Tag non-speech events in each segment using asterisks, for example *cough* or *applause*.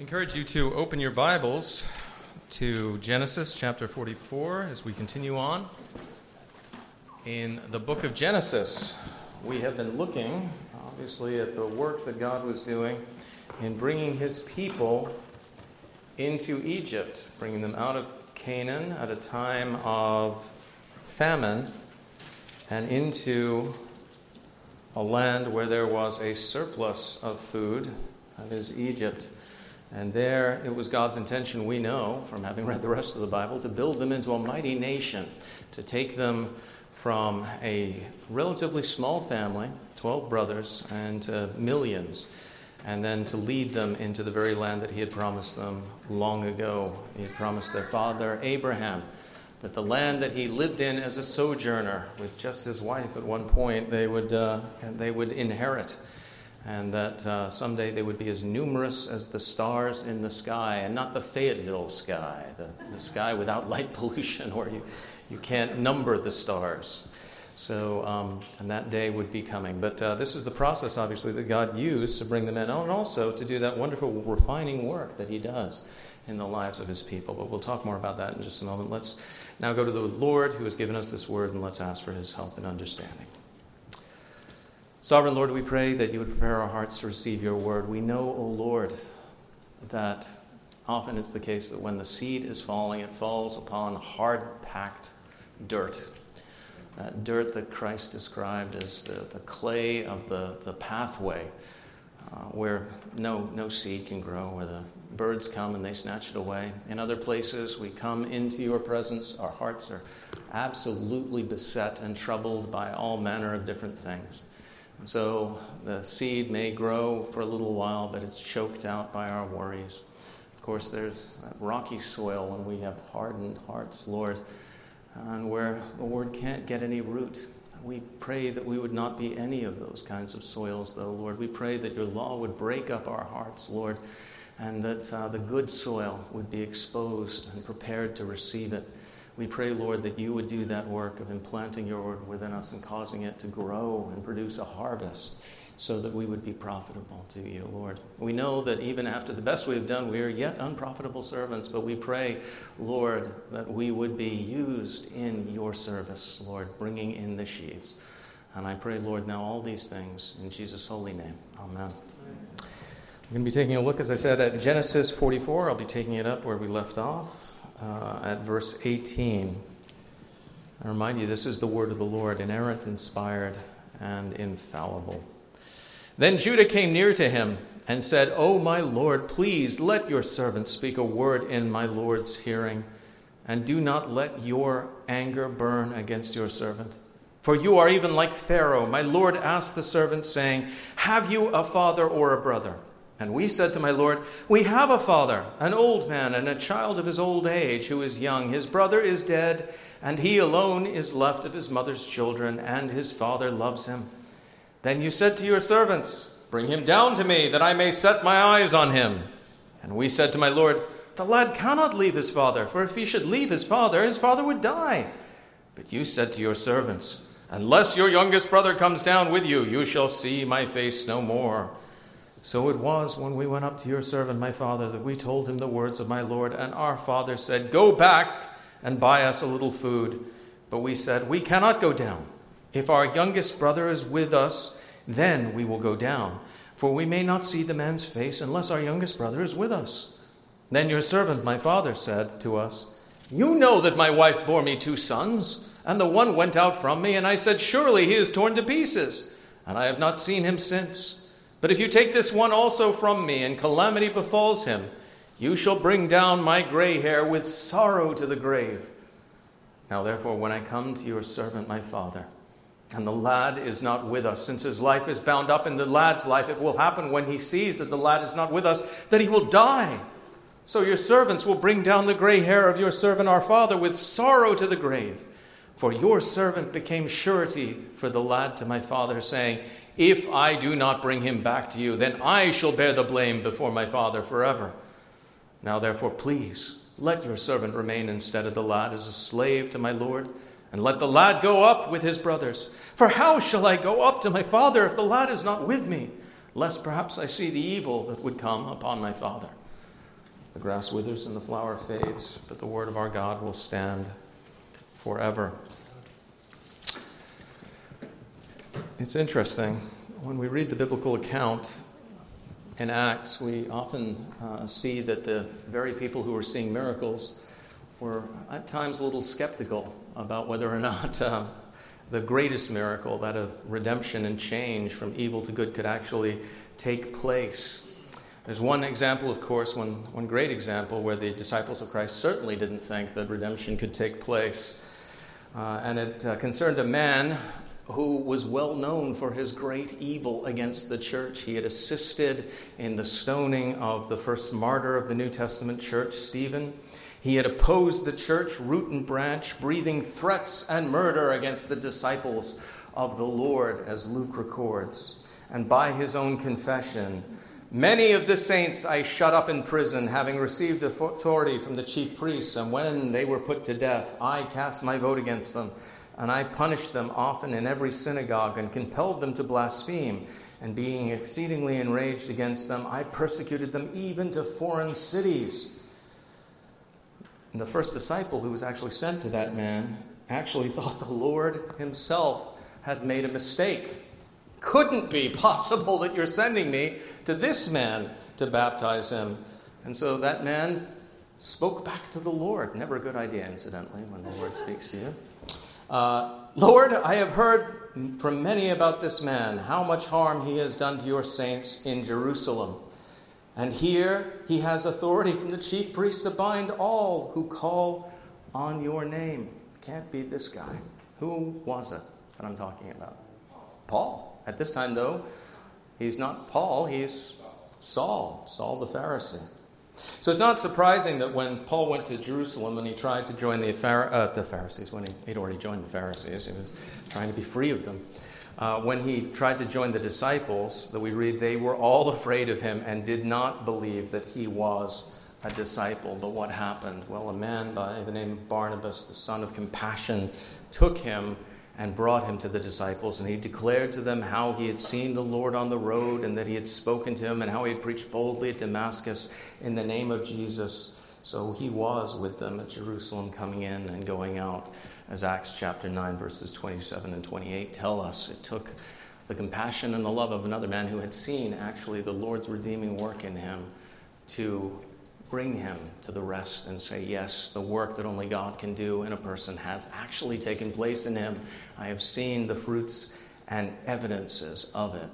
encourage you to open your Bibles to Genesis chapter 44 as we continue on. In the book of Genesis, we have been looking, obviously, at the work that God was doing in bringing his people into Egypt, bringing them out of Canaan at a time of famine and into a land where there was a surplus of food, that is Egypt. And there it was God's intention, we know from having read the rest of the Bible, to build them into a mighty nation, to take them from a relatively small family, 12 brothers, and uh, millions, and then to lead them into the very land that He had promised them long ago. He had promised their father Abraham that the land that he lived in as a sojourner with just his wife at one point they would, uh, they would inherit and that uh, someday they would be as numerous as the stars in the sky, and not the Fayetteville sky, the, the sky without light *laughs* pollution, where you, you can't number the stars. So, um, and that day would be coming. But uh, this is the process, obviously, that God used to bring them in, and also to do that wonderful refining work that He does in the lives of His people. But we'll talk more about that in just a moment. Let's now go to the Lord who has given us this word, and let's ask for His help and understanding. Sovereign Lord, we pray that you would prepare our hearts to receive your word. We know, O oh Lord, that often it's the case that when the seed is falling, it falls upon hard packed dirt. That dirt that Christ described as the, the clay of the, the pathway, uh, where no, no seed can grow, where the birds come and they snatch it away. In other places, we come into your presence, our hearts are absolutely beset and troubled by all manner of different things. And so the seed may grow for a little while, but it's choked out by our worries. Of course, there's rocky soil when we have hardened hearts, Lord, and where the word can't get any root. We pray that we would not be any of those kinds of soils, though, Lord. We pray that your law would break up our hearts, Lord, and that uh, the good soil would be exposed and prepared to receive it. We pray, Lord, that you would do that work of implanting your word within us and causing it to grow and produce a harvest so that we would be profitable to you, Lord. We know that even after the best we have done, we are yet unprofitable servants, but we pray, Lord, that we would be used in your service, Lord, bringing in the sheaves. And I pray, Lord, now all these things in Jesus' holy name. Amen. We're going to be taking a look, as I said, at Genesis 44. I'll be taking it up where we left off uh, at verse 18. I remind you, this is the word of the Lord, inerrant, inspired, and infallible. Then Judah came near to him and said, O my Lord, please let your servant speak a word in my Lord's hearing, and do not let your anger burn against your servant. For you are even like Pharaoh. My Lord asked the servant, saying, Have you a father or a brother? And we said to my Lord, We have a father, an old man, and a child of his old age who is young. His brother is dead, and he alone is left of his mother's children, and his father loves him. Then you said to your servants, Bring him down to me, that I may set my eyes on him. And we said to my Lord, The lad cannot leave his father, for if he should leave his father, his father would die. But you said to your servants, Unless your youngest brother comes down with you, you shall see my face no more. So it was when we went up to your servant, my father, that we told him the words of my Lord. And our father said, Go back and buy us a little food. But we said, We cannot go down. If our youngest brother is with us, then we will go down. For we may not see the man's face unless our youngest brother is with us. Then your servant, my father, said to us, You know that my wife bore me two sons, and the one went out from me, and I said, Surely he is torn to pieces. And I have not seen him since. But if you take this one also from me, and calamity befalls him, you shall bring down my gray hair with sorrow to the grave. Now, therefore, when I come to your servant, my father, and the lad is not with us, since his life is bound up in the lad's life, it will happen when he sees that the lad is not with us, that he will die. So your servants will bring down the gray hair of your servant our father with sorrow to the grave. For your servant became surety for the lad to my father, saying, if I do not bring him back to you, then I shall bear the blame before my father forever. Now, therefore, please let your servant remain instead of the lad as a slave to my Lord, and let the lad go up with his brothers. For how shall I go up to my father if the lad is not with me, lest perhaps I see the evil that would come upon my father? The grass withers and the flower fades, but the word of our God will stand forever. It's interesting. When we read the biblical account in Acts, we often uh, see that the very people who were seeing miracles were at times a little skeptical about whether or not uh, the greatest miracle, that of redemption and change from evil to good, could actually take place. There's one example, of course, one, one great example where the disciples of Christ certainly didn't think that redemption could take place. Uh, and it uh, concerned a man who was well known for his great evil against the church. He had assisted in the stoning of the first martyr of the New Testament church, Stephen. He had opposed the church, root and branch, breathing threats and murder against the disciples of the Lord, as Luke records. And by his own confession, Many of the saints I shut up in prison, having received authority from the chief priests, and when they were put to death, I cast my vote against them, and I punished them often in every synagogue, and compelled them to blaspheme. And being exceedingly enraged against them, I persecuted them even to foreign cities. And the first disciple who was actually sent to that man actually *laughs* thought the Lord himself had made a mistake. Couldn't be possible that you're sending me to this man to baptize him. And so that man spoke back to the Lord. Never a good idea, incidentally, when the Lord speaks to you. Uh, Lord, I have heard from many about this man, how much harm he has done to your saints in Jerusalem. And here he has authority from the chief priest to bind all who call on your name. Can't be this guy. Who was it that I'm talking about? Paul. At this time, though, he's not Paul, he's Saul, Saul the Pharisee. So it's not surprising that when Paul went to Jerusalem and he tried to join the, uh, the Pharisees, when he, would already joined the Pharisees, he was trying to be free of them. Uh, when he tried to join the disciples, that we read, they were all afraid of him and did not believe that he was a disciple. But what happened? Well, a man by the name of Barnabas, the son of compassion, took him and brought him to the disciples. And he declared to them how he had seen the Lord on the road and that he had spoken to him and how he had preached boldly at Damascus in the name of Jesus. So he was with them at Jerusalem, coming in and going out as Acts chapter 9, verses 27 and 28 tell us. It took the compassion and the love of another man who had seen actually the Lord's redeeming work in him to bring him to the rest and say, Yes, the work that only God can do in a person has actually taken place in him. I have seen the fruits and evidences of it.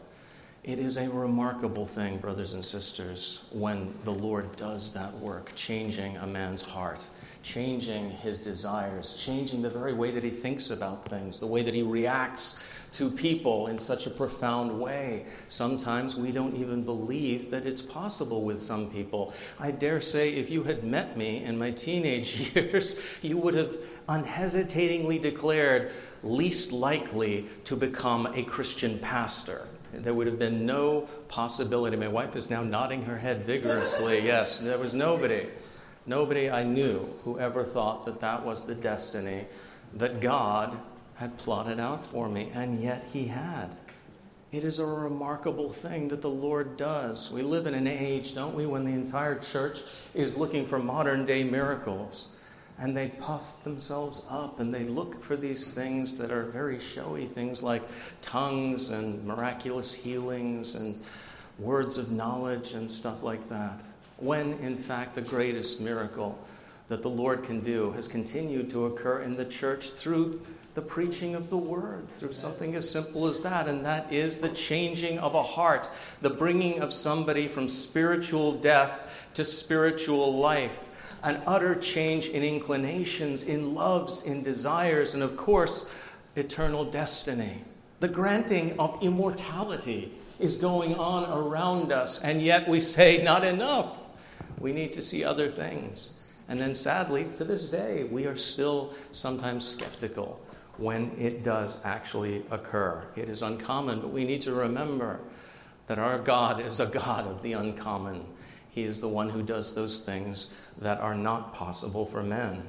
It is a remarkable thing, brothers and sisters, when the Lord does that work, changing a man's heart changing his desires, changing the very way that he thinks about things, the way that he reacts to people in such a profound way. Sometimes we don't even believe that it's possible with some people. I dare say if you had met me in my teenage *laughs* years, you would have unhesitatingly declared least likely to become a Christian pastor. There would have been no possibility. My wife is now nodding her head vigorously. Yes, there was nobody. Nobody I knew who ever thought that that was the destiny that God had plotted out for me, and yet He had. It is a remarkable thing that the Lord does. We live in an age, don't we, when the entire church is looking for modern day miracles. And they puff themselves up and they look for these things that are very showy things like tongues and miraculous healings and words of knowledge and stuff like that when in fact the greatest miracle that the Lord can do has continued to occur in the church through the preaching of the word, through something as simple as that, and that is the changing of a heart, the bringing of somebody from spiritual death to spiritual life, an utter change in inclinations, in loves, in desires, and of course, eternal destiny, the granting of immortality is going on around us, and yet we say, not enough. We need to see other things. And then sadly, to this day, we are still sometimes skeptical when it does actually occur. It is uncommon, but we need to remember that our God is a God of the uncommon. He is the one who does those things that are not possible for men.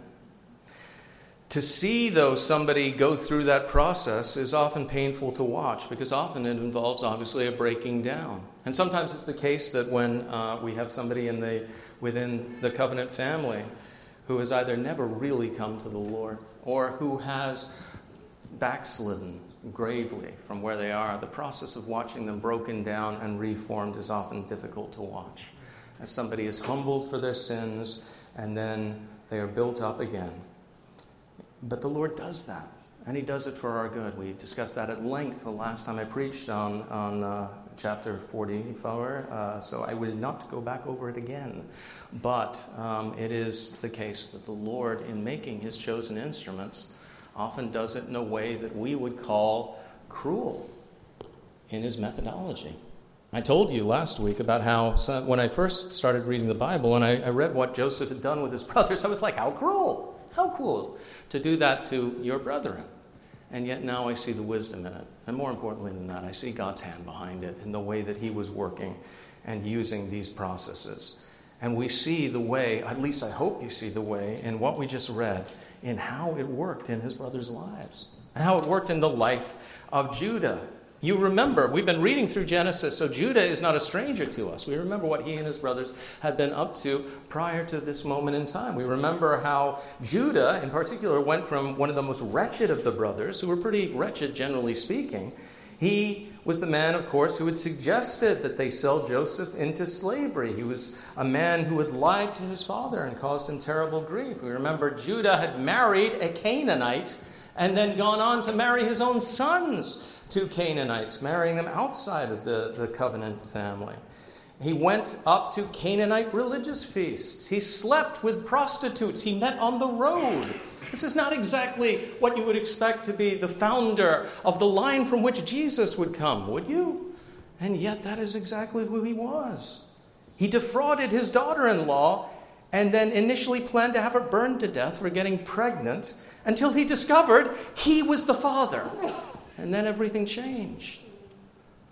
To see, though, somebody go through that process is often painful to watch because often it involves, obviously, a breaking down. And sometimes it's the case that when uh, we have somebody in the, within the covenant family who has either never really come to the Lord or who has backslidden gravely from where they are, the process of watching them broken down and reformed is often difficult to watch. As somebody is humbled for their sins and then they are built up again. But the Lord does that, and He does it for our good. We discussed that at length the last time I preached on, on uh, chapter 44, uh, so I will not go back over it again. But um, it is the case that the Lord, in making His chosen instruments, often does it in a way that we would call cruel in His methodology. I told you last week about how when I first started reading the Bible and I, I read what Joseph had done with his brothers, I was like, how cruel! How cool to do that to your brethren. And yet now I see the wisdom in it. And more importantly than that, I see God's hand behind it in the way that He was working and using these processes. And we see the way, at least I hope you see the way, in what we just read, in how it worked in his brothers' lives, and how it worked in the life of Judah you remember, we've been reading through Genesis, so Judah is not a stranger to us. We remember what he and his brothers had been up to prior to this moment in time. We remember how Judah, in particular, went from one of the most wretched of the brothers, who were pretty wretched, generally speaking. He was the man, of course, who had suggested that they sell Joseph into slavery. He was a man who had lied to his father and caused him terrible grief. We remember Judah had married a Canaanite and then gone on to marry his own sons two Canaanites, marrying them outside of the, the covenant family. He went up to Canaanite religious feasts. He slept with prostitutes he met on the road. This is not exactly what you would expect to be the founder of the line from which Jesus would come, would you? And yet, that is exactly who he was. He defrauded his daughter in law and then initially planned to have her burned to death for getting pregnant until he discovered he was the father. And then everything changed.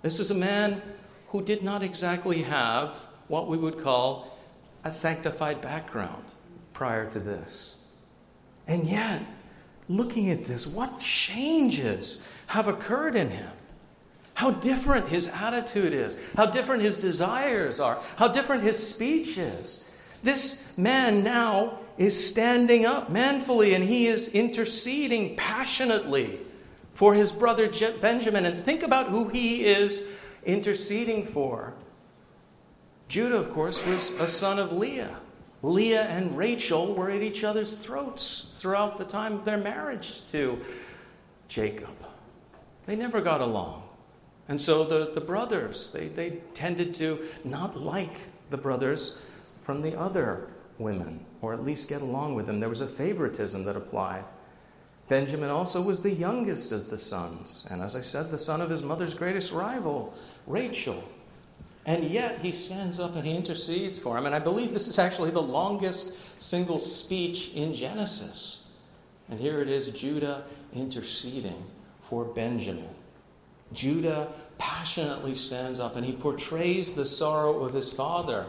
This is a man who did not exactly have what we would call a sanctified background prior to this. And yet, looking at this, what changes have occurred in him? How different his attitude is, how different his desires are, how different his speech is. This man now is standing up manfully and he is interceding passionately for his brother Benjamin. And think about who he is interceding for. Judah, of course, was a son of Leah. Leah and Rachel were at each other's throats throughout the time of their marriage to Jacob. They never got along. And so the, the brothers, they, they tended to not like the brothers from the other women, or at least get along with them. There was a favoritism that applied. Benjamin also was the youngest of the sons, and as I said, the son of his mother's greatest rival, Rachel. And yet he stands up and he intercedes for him. And I believe this is actually the longest single speech in Genesis. And here it is Judah interceding for Benjamin. Judah passionately stands up and he portrays the sorrow of his father.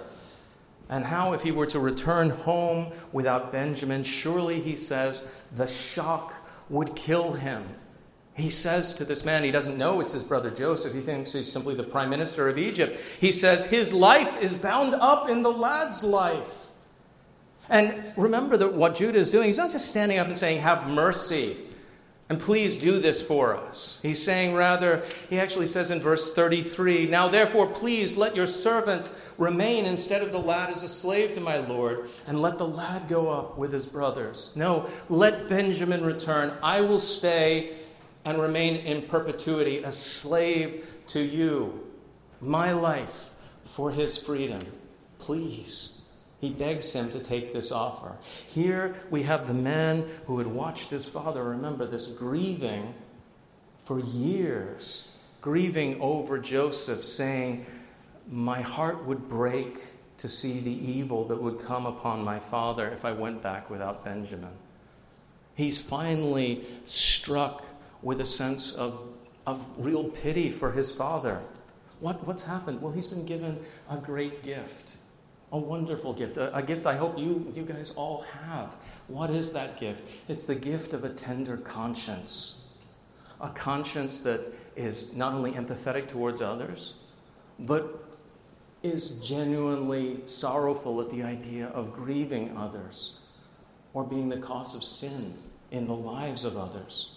And how, if he were to return home without Benjamin, surely he says the shock would kill him. He says to this man, he doesn't know it's his brother Joseph. He thinks he's simply the prime minister of Egypt. He says, His life is bound up in the lad's life. And remember that what Judah is doing, he's not just standing up and saying, Have mercy. And please do this for us. He's saying, rather, he actually says in verse 33 Now therefore, please let your servant remain instead of the lad as a slave to my Lord, and let the lad go up with his brothers. No, let Benjamin return. I will stay and remain in perpetuity, a slave to you. My life for his freedom. Please. He begs him to take this offer. Here we have the man who had watched his father, remember this, grieving for years, grieving over Joseph, saying, My heart would break to see the evil that would come upon my father if I went back without Benjamin. He's finally struck with a sense of, of real pity for his father. What, what's happened? Well, he's been given a great gift. A wonderful gift, a, a, gift I hope you, you guys all have. What is that gift? It's the gift of a tender conscience. A conscience that is not only empathetic towards others, but is genuinely sorrowful at the idea of grieving others or being the cause of sin in the lives of others.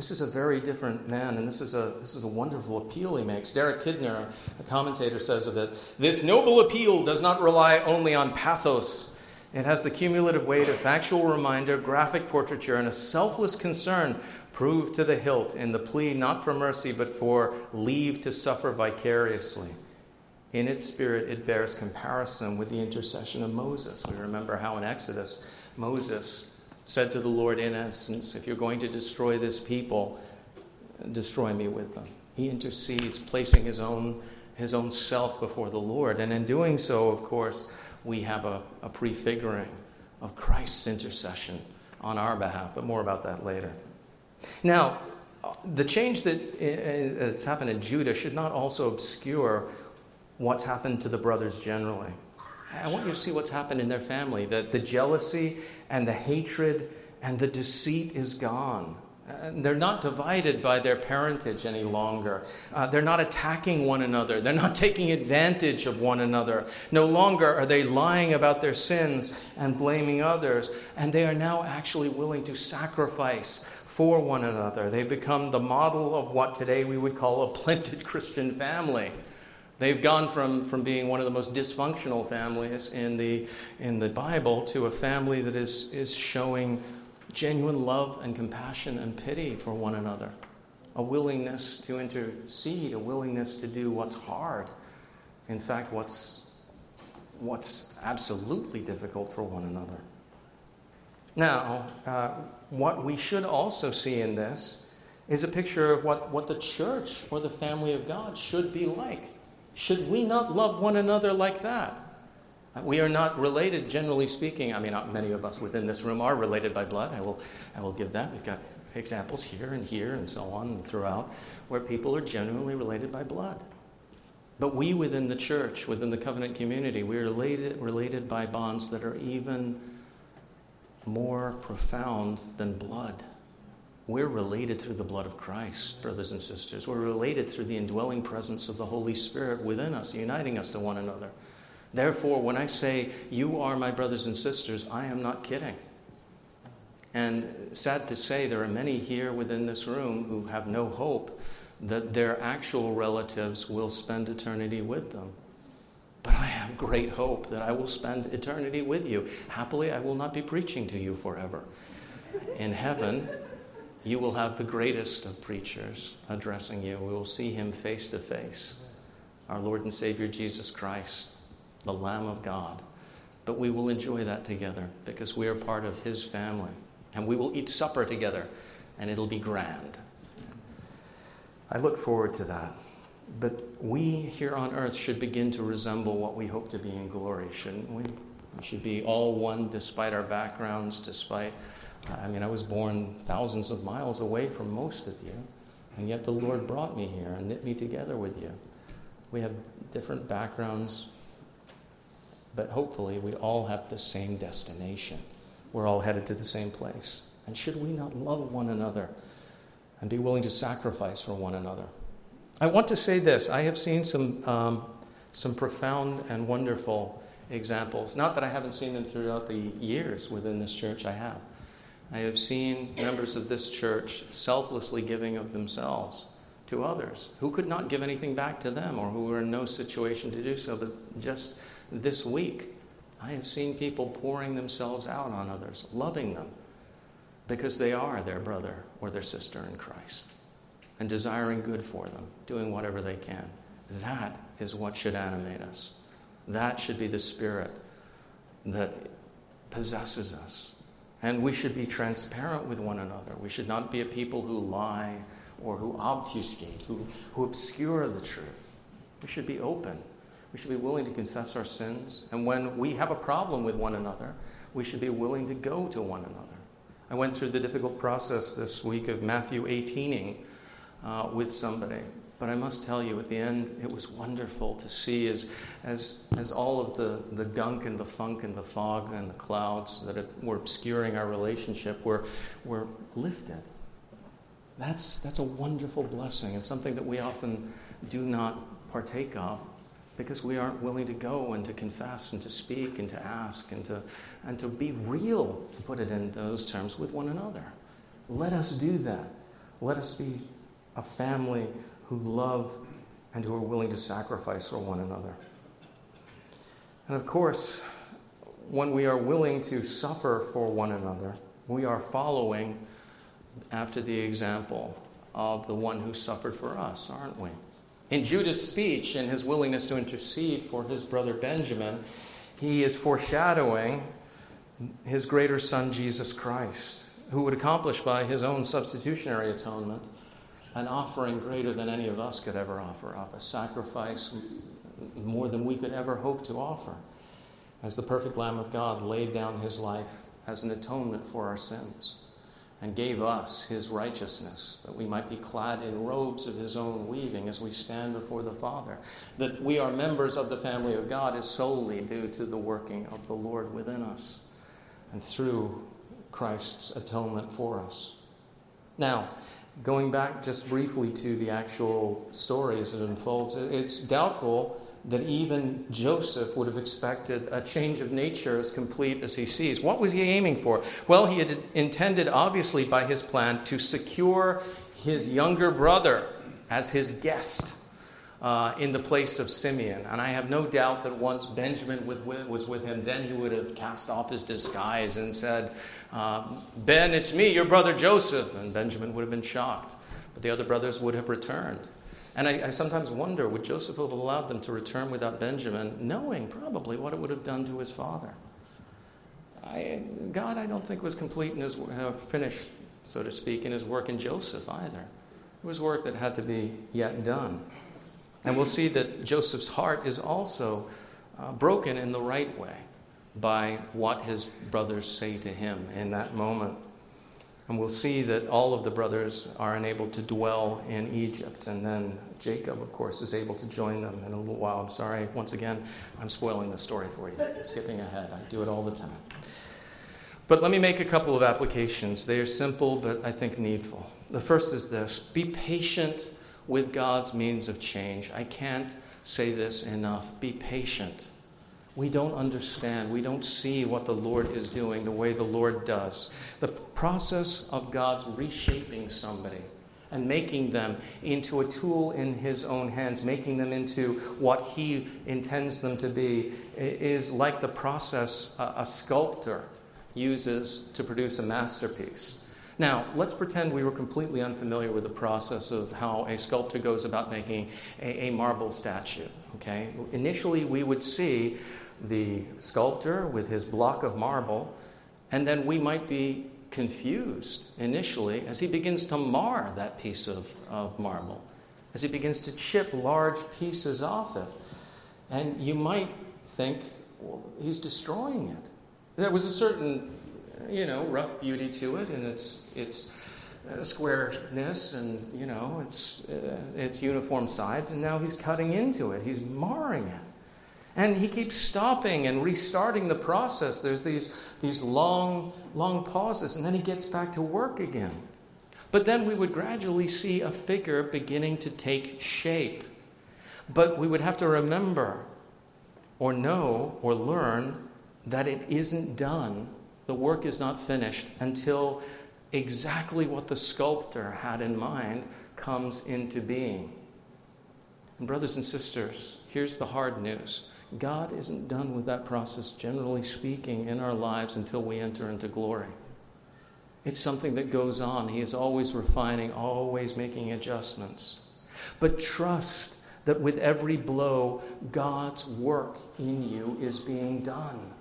This is a very different man, and this is a, this is a wonderful appeal he makes. Derek Kidner, a commentator, says of it this noble appeal does not rely only on pathos. It has the cumulative weight of factual reminder, graphic portraiture, and a selfless concern proved to the hilt in the plea not for mercy, but for leave to suffer vicariously. In its spirit, it bears comparison with the intercession of Moses. We remember how in Exodus, Moses said to the Lord, in essence, if you're going to destroy this people, destroy me with them. He intercedes, placing his own, his own self before the Lord. And in doing so, of course, we have a, a prefiguring of Christ's intercession on our behalf, but more about that later. Now, the change that has happened in Judah should not also obscure what's happened to the brothers generally. I want you to see what's happened in their family that the jealousy and the hatred and the deceit is gone. Uh, they're not divided by their parentage any longer. Uh, they're not attacking one another. They're not *laughs* taking advantage of one another. No longer are they lying about their sins and blaming others. And they are now actually willing to sacrifice for one another. They've become the model of what today we would call a *laughs* blended Christian family. They've gone from, from being one of the most dysfunctional families in the, in the Bible to a family that is, is showing genuine love and compassion and pity for one another, a willingness to intercede, a willingness to do what's hard. In fact, what's, what's absolutely difficult for one another. Now, uh, what we should also see in this is a picture of what, what the church or the family of God should be like. Should we not love one another like that? Uh, we are not related, generally speaking. I mean, uh, many of us within this room are related by blood. I will, I will give that. We've got examples here and here and so on and throughout where people are genuinely related by blood. But we within the church, within the covenant community, we are related, related by bonds that are even more profound than blood. We're related through the blood of Christ, brothers and sisters. We're related through the indwelling presence of the Holy Spirit within us, uniting us to one another. Therefore, when I say, You are my brothers and sisters, I am not kidding. And sad to say, there are many here within this room who have no hope that their actual relatives will spend eternity with them. But I have great hope that I will spend eternity with you. Happily, I will not be preaching to you forever. In heaven, you will have the greatest of preachers addressing you. We will see him face to face, our Lord and Savior Jesus Christ, the Lamb of God. But we will enjoy that together because we are part of his family. And we will eat supper together, and it'll be grand. I look forward to that. But we here on earth should begin to resemble what we hope to be in glory, shouldn't we? We should be all one despite our backgrounds, despite I mean, I was born thousands of miles away from most of you, and yet the Lord brought me here and knit me together with you. We have different backgrounds, but hopefully we all have the same destination. We're all headed to the same place. And should we not love one another and be willing to sacrifice for one another? I want to say this I have seen some, um, some profound and wonderful examples. Not that I haven't seen them throughout the years within this church, I have. I have seen members of this church selflessly giving of themselves to others who could not give anything back to them or who were in no situation to do so. But just this week, I have seen people pouring themselves out on others, loving them because they are their brother or their sister in Christ and desiring good for them, doing whatever they can. That is what should animate us. That should be the spirit that possesses us and we should be transparent with one another. We should not be a people who lie or who obfuscate, who, who obscure the truth. We should be open. We should be willing to confess our sins. And when we have a problem with one another, we should be willing to go to one another. I went through the difficult process this week of Matthew 18ing uh, with somebody. But I must tell you, at the end, it was wonderful to see as, as, as all of the, the gunk and the funk and the fog and the clouds that were obscuring our relationship were, were lifted. That's, that's a wonderful blessing and something that we often do not partake of because we aren't willing to go and to confess and to speak and to ask and to, and to be real, to put it in those terms, with one another. Let us do that. Let us be a family who love and who are willing to sacrifice for one another. And of course, when we are willing to suffer for one another, we are following after the example of the one who suffered for us, aren't we? In Judah's speech and his willingness to intercede for his brother Benjamin, he is foreshadowing his greater son, Jesus Christ, who would accomplish by his own substitutionary atonement an offering greater than any of us could ever offer up, a sacrifice more than we could ever hope to offer. As the perfect Lamb of God laid down his life as an atonement for our sins and gave us his righteousness, that we might be clad in robes of his own weaving as we stand before the Father. That we are members of the family of God is solely due to the working of the Lord within us and through Christ's atonement for us. Now, going back just briefly to the actual story as it unfolds, it's doubtful that even Joseph would have expected a change of nature as complete as he sees. What was he aiming for? Well, he had intended, obviously, by his plan, to secure his younger brother as his guest. Uh, in the place of Simeon. And I have no doubt that once Benjamin was with him, then he would have cast off his disguise and said, uh, Ben, it's me, your brother Joseph. And Benjamin would have been shocked. But the other brothers would have returned. And I, I, sometimes wonder would Joseph have allowed them to return without Benjamin, knowing probably what it would have done to his father? I, God, I don't think was complete in his uh, finished, so to speak, in his work in Joseph either. It was work that had to be yet done. And we'll see that Joseph's heart is also uh, broken in the right way by what his brothers say to him in that moment. And we'll see that all of the brothers are unable to dwell in Egypt. And then Jacob, of course, is able to join them in a little while. I'm sorry, once again, I'm spoiling the story for you, skipping ahead. I do it all the time. But let me make a couple of applications. They are simple, but I think needful. The first is this be patient with God's means of change. I can't say this enough. Be patient we don't understand. We don't see what the Lord is doing the way the Lord does. The process of God's reshaping somebody and making them into a tool in His own hands, making them into what He intends them to be, is like the process a sculptor uses to produce a masterpiece. Now, let's pretend we were completely unfamiliar with the process of how a sculptor goes about making a, a marble statue. Okay? Initially, we would see the sculptor with his block of marble, and then we might be confused initially as he begins to mar that piece of, of marble, as he begins to chip large pieces off it. And you might think, well, he's destroying it. There was a certain, you know, rough beauty to it, and its its uh, squareness, and you know, its uh, its uniform sides. And now he's cutting into it. He's marring it. And he keeps stopping and restarting the process. There's these, these long, long pauses, and then he gets back to work again. But then we would gradually see a figure beginning to take shape. But we would have to remember, or know, or learn that it isn't done. The work is not finished until exactly what the sculptor had in mind comes into being. And, brothers and sisters, here's the hard news God isn't done with that process, generally speaking, in our lives until we enter into glory. It's something that goes on. He is always refining, always making adjustments. But trust that with every blow, God's work in you is being done.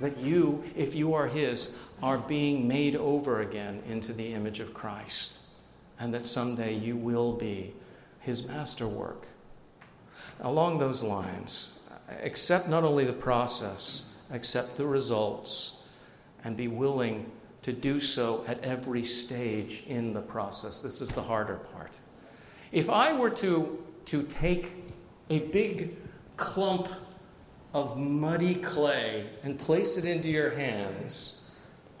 That you, if you are His, are being made over again into the image of Christ. And that someday you will be His masterwork. Along those lines, accept not only the process, accept the results, and be willing to do so at every stage in the process. This is the harder part. If I were to, to take a big clump of muddy clay and place it into your hands,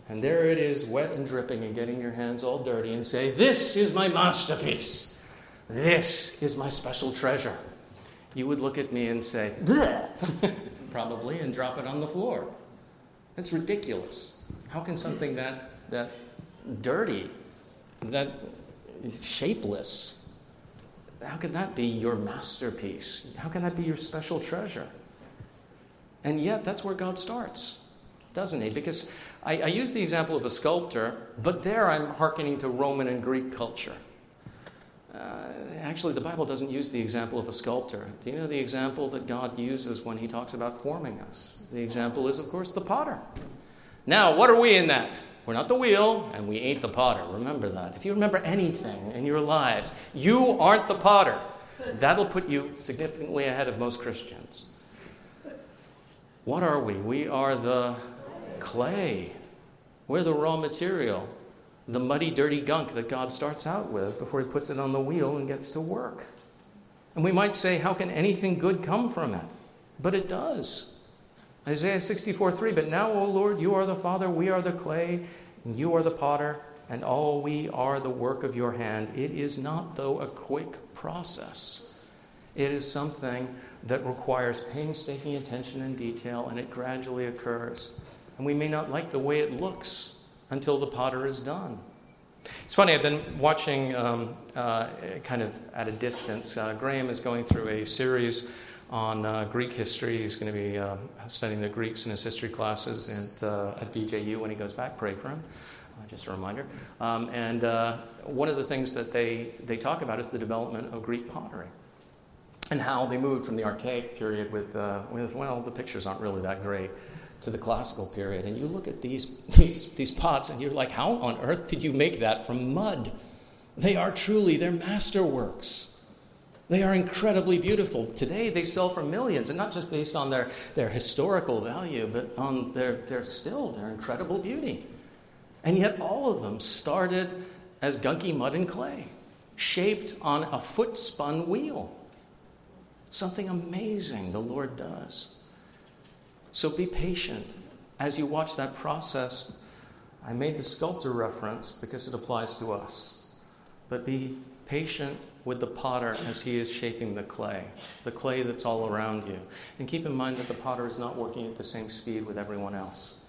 and there it is, wet and dripping, and getting your hands all dirty, and say, This is my masterpiece. This is my special treasure. You would look at me and say, *laughs* probably, and drop it on the floor. That's ridiculous. How can something that, that dirty, that shapeless, how can that be your masterpiece? How can that be your special treasure? And yet, that's where God starts, doesn't He? Because I, I use the example of a sculptor, but there I'm hearkening to Roman and Greek culture. Uh, actually, the Bible doesn't use the example of a sculptor. Do you know the example that God uses when He talks about forming us? The example is, of course, the potter. Now, what are we in that? We're not the wheel, and we ain't the potter. Remember that. If you remember anything in your lives, you aren't the potter. That'll put you significantly ahead of most Christians. What are we? We are the clay. We're the raw material, the muddy, dirty gunk that God starts out with before He puts it on the wheel and gets to work. And we might say, How can anything good come from it? But it does. Isaiah 64 3, but now, O Lord, you are the Father, we are the clay, and you are the potter, and all we are the work of your hand. It is not, though, a quick process. It is something that requires painstaking attention and detail, and it gradually occurs. And we may not like the way it looks until the potter is done. It's funny, I've been watching um, uh, kind of at a distance. Uh, Graham is going through a series on uh, Greek history. He's going to be uh, studying the Greeks in his history classes at, uh, at BJU when he goes back. Pray for him. Uh, just a reminder. Um, and uh, one of the things that they, they talk about is the development of Greek pottery and how they moved from the archaic period with, uh, with well, the pictures aren't really that great, to the classical period. And you look at these, these, these pots and you're like, how on earth did you make that from mud? They are truly, they're masterworks. They are incredibly beautiful. Today they sell for millions, and not just based on their, their historical value, but on their, their still, their incredible beauty. And yet all of them started as gunky mud and clay, shaped on a foot spun wheel. Something amazing the Lord does. So be patient as you watch that process. I made the sculptor reference because it applies to us. But be patient with the potter as he is shaping the clay, the clay that's all around you. And keep in mind that the potter is not working at the same speed with everyone else.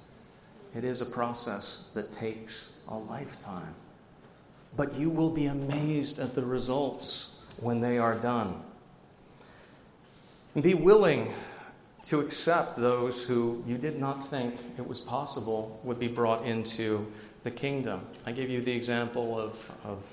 It is a process that takes a lifetime. But you will be amazed at the results when they are done. And be willing to accept those who you did not think it was possible would be brought into the kingdom. I gave you the example of, of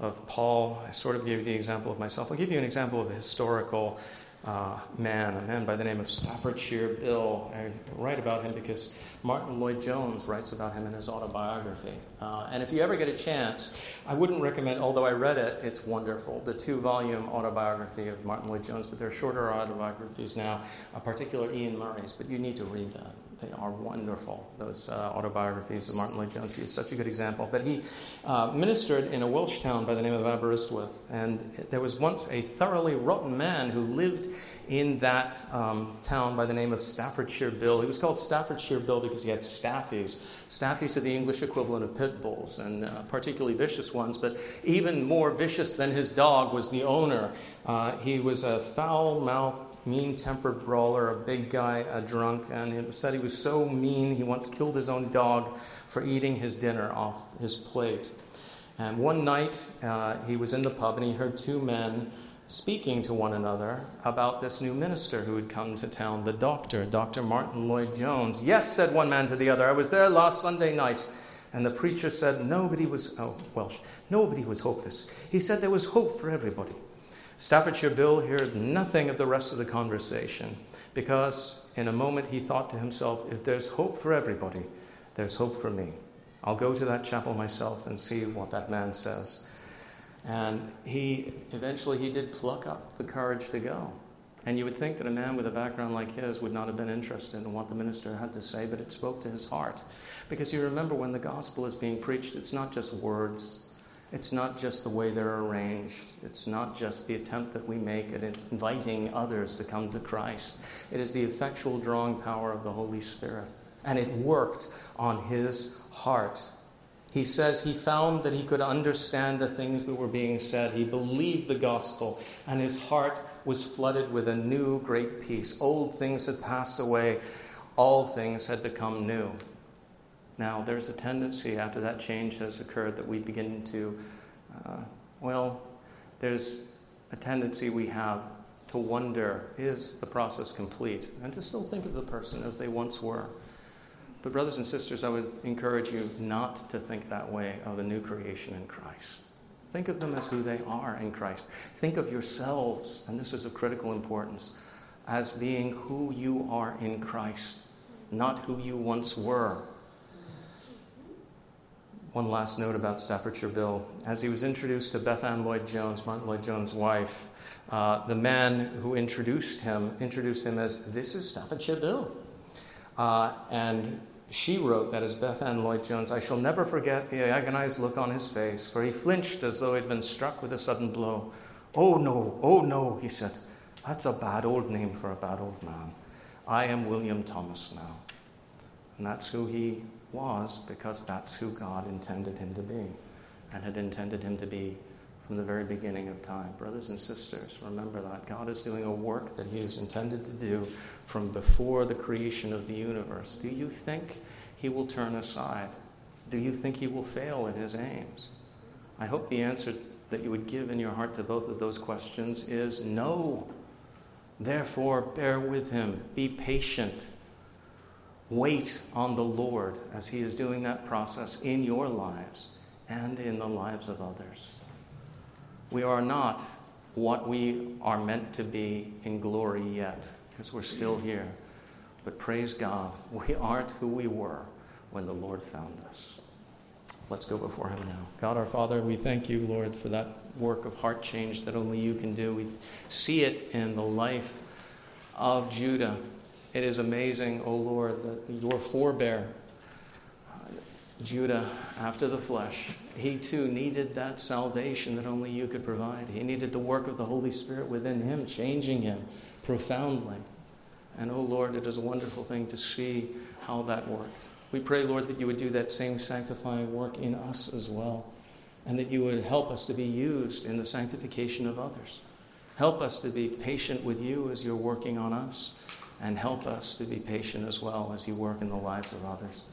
of Paul. I sort of gave you the example of myself. I'll give you an example of a historical uh, man, a man by the name of Staffordshire Bill. I write about him because Martyn Lloyd-Jones writes about him in his autobiography. Uh, and if you ever get a chance, I wouldn't recommend, although I read it, it's wonderful, the two volume autobiography of Martyn Lloyd-Jones, but there are shorter autobiographies now, a particular Iain Murray's, but you need to read that. They are wonderful, those uh, autobiographies of Martyn Lloyd-Jones. He is such a good example. But he uh, ministered in a Welsh town by the name of Aberystwyth, and there was once a thoroughly rotten man who lived in that um, town by the name of Staffordshire Bill. He was called Staffordshire Bill because he had staffies. Staffies are the English equivalent of pit bulls, and uh, particularly vicious ones, but even more vicious than his dog was the owner. Uh, he was a foul mouthed mean tempered brawler, a big guy, a drunk, and it said he was so mean he once killed his own dog for eating his dinner off his plate. And one night uh, he was in the pub and he heard two men speaking to one another about this new minister who had come to town, the doctor, Dr. Martyn Lloyd-Jones. Yes, said one man to the other, I was there last Sunday night. And the preacher said, Nobody was, oh, Welsh, nobody was hopeless. He said there was hope for everybody. Staffordshire Bill heard nothing of the rest of the conversation because in a moment he thought to himself, if there's hope for everybody, there's hope for me. I'll go to that chapel myself and see what that man says. And he eventually he did pluck up the courage to go. And you would think that a man with a background like his would not have been interested in what the minister had to say, but it spoke to his heart. Because you remember when the gospel is being preached, it's not just words, It's not just the way they're arranged. It's not just the attempt that we make at inviting others to come to Christ. It is the effectual drawing power of the Holy Spirit. And it worked on his heart. He says he found that he could understand the things that were being said. He believed the gospel, and his heart was flooded with a new great peace. Old things had passed away, all things had become new. Now, there's a tendency after that change has occurred that we begin to, uh, well, there's a tendency we have to wonder is the process complete? And to still think of the person as they once were. But, brothers and sisters, I would encourage you not to think that way of the new creation in Christ. Think of them as who they are in Christ. Think of yourselves, and this is of critical importance, as being who you are in Christ, not who you once were. One last note about Staffordshire Bill. As he was introduced to Bethan Lloyd Jones, Martyn Lloyd Jones' wife, uh, the man who introduced him introduced him as, This is Staffordshire Bill. Uh, and she wrote that as Bethan Lloyd Jones, I shall never forget the agonized look on his face, for he flinched as though he had been struck with a sudden blow. Oh no, oh no, he said. That's a bad old name for a bad old man. I am William Thomas now. And that's who he was because that's who God intended him to be and had intended him to be from the very beginning of time. Brothers and sisters, remember that. God is doing a work that he is intended to do from before the creation of the universe. Do you think he will turn aside? Do you think he will fail in his aims? I hope the answer that you would give in your heart to both of those questions is no. Therefore, bear with him, be patient Wait on the Lord as He is doing that process in your lives and in the lives of others. We are not what we are meant to be in glory yet, because we're still here. But praise God, *laughs* we aren't who we were when the Lord found us. Let's go before Him now. God our Father, we thank you, Lord, for that work of heart change that only you can do. We see it in the life of Judah it is amazing, O Lord, that your forebear, Judah, after the flesh, he too needed that salvation that only you could provide. He needed the work of the Holy Spirit within him, changing him profoundly. And, O Lord, it is a wonderful thing to see how that worked. We pray, Lord, that you would do that same sanctifying work in us as well, and that you would help us to be used in the sanctification of others. Help us to be patient with you as you're working on us and help us to be patient as well as you work in the lives of others.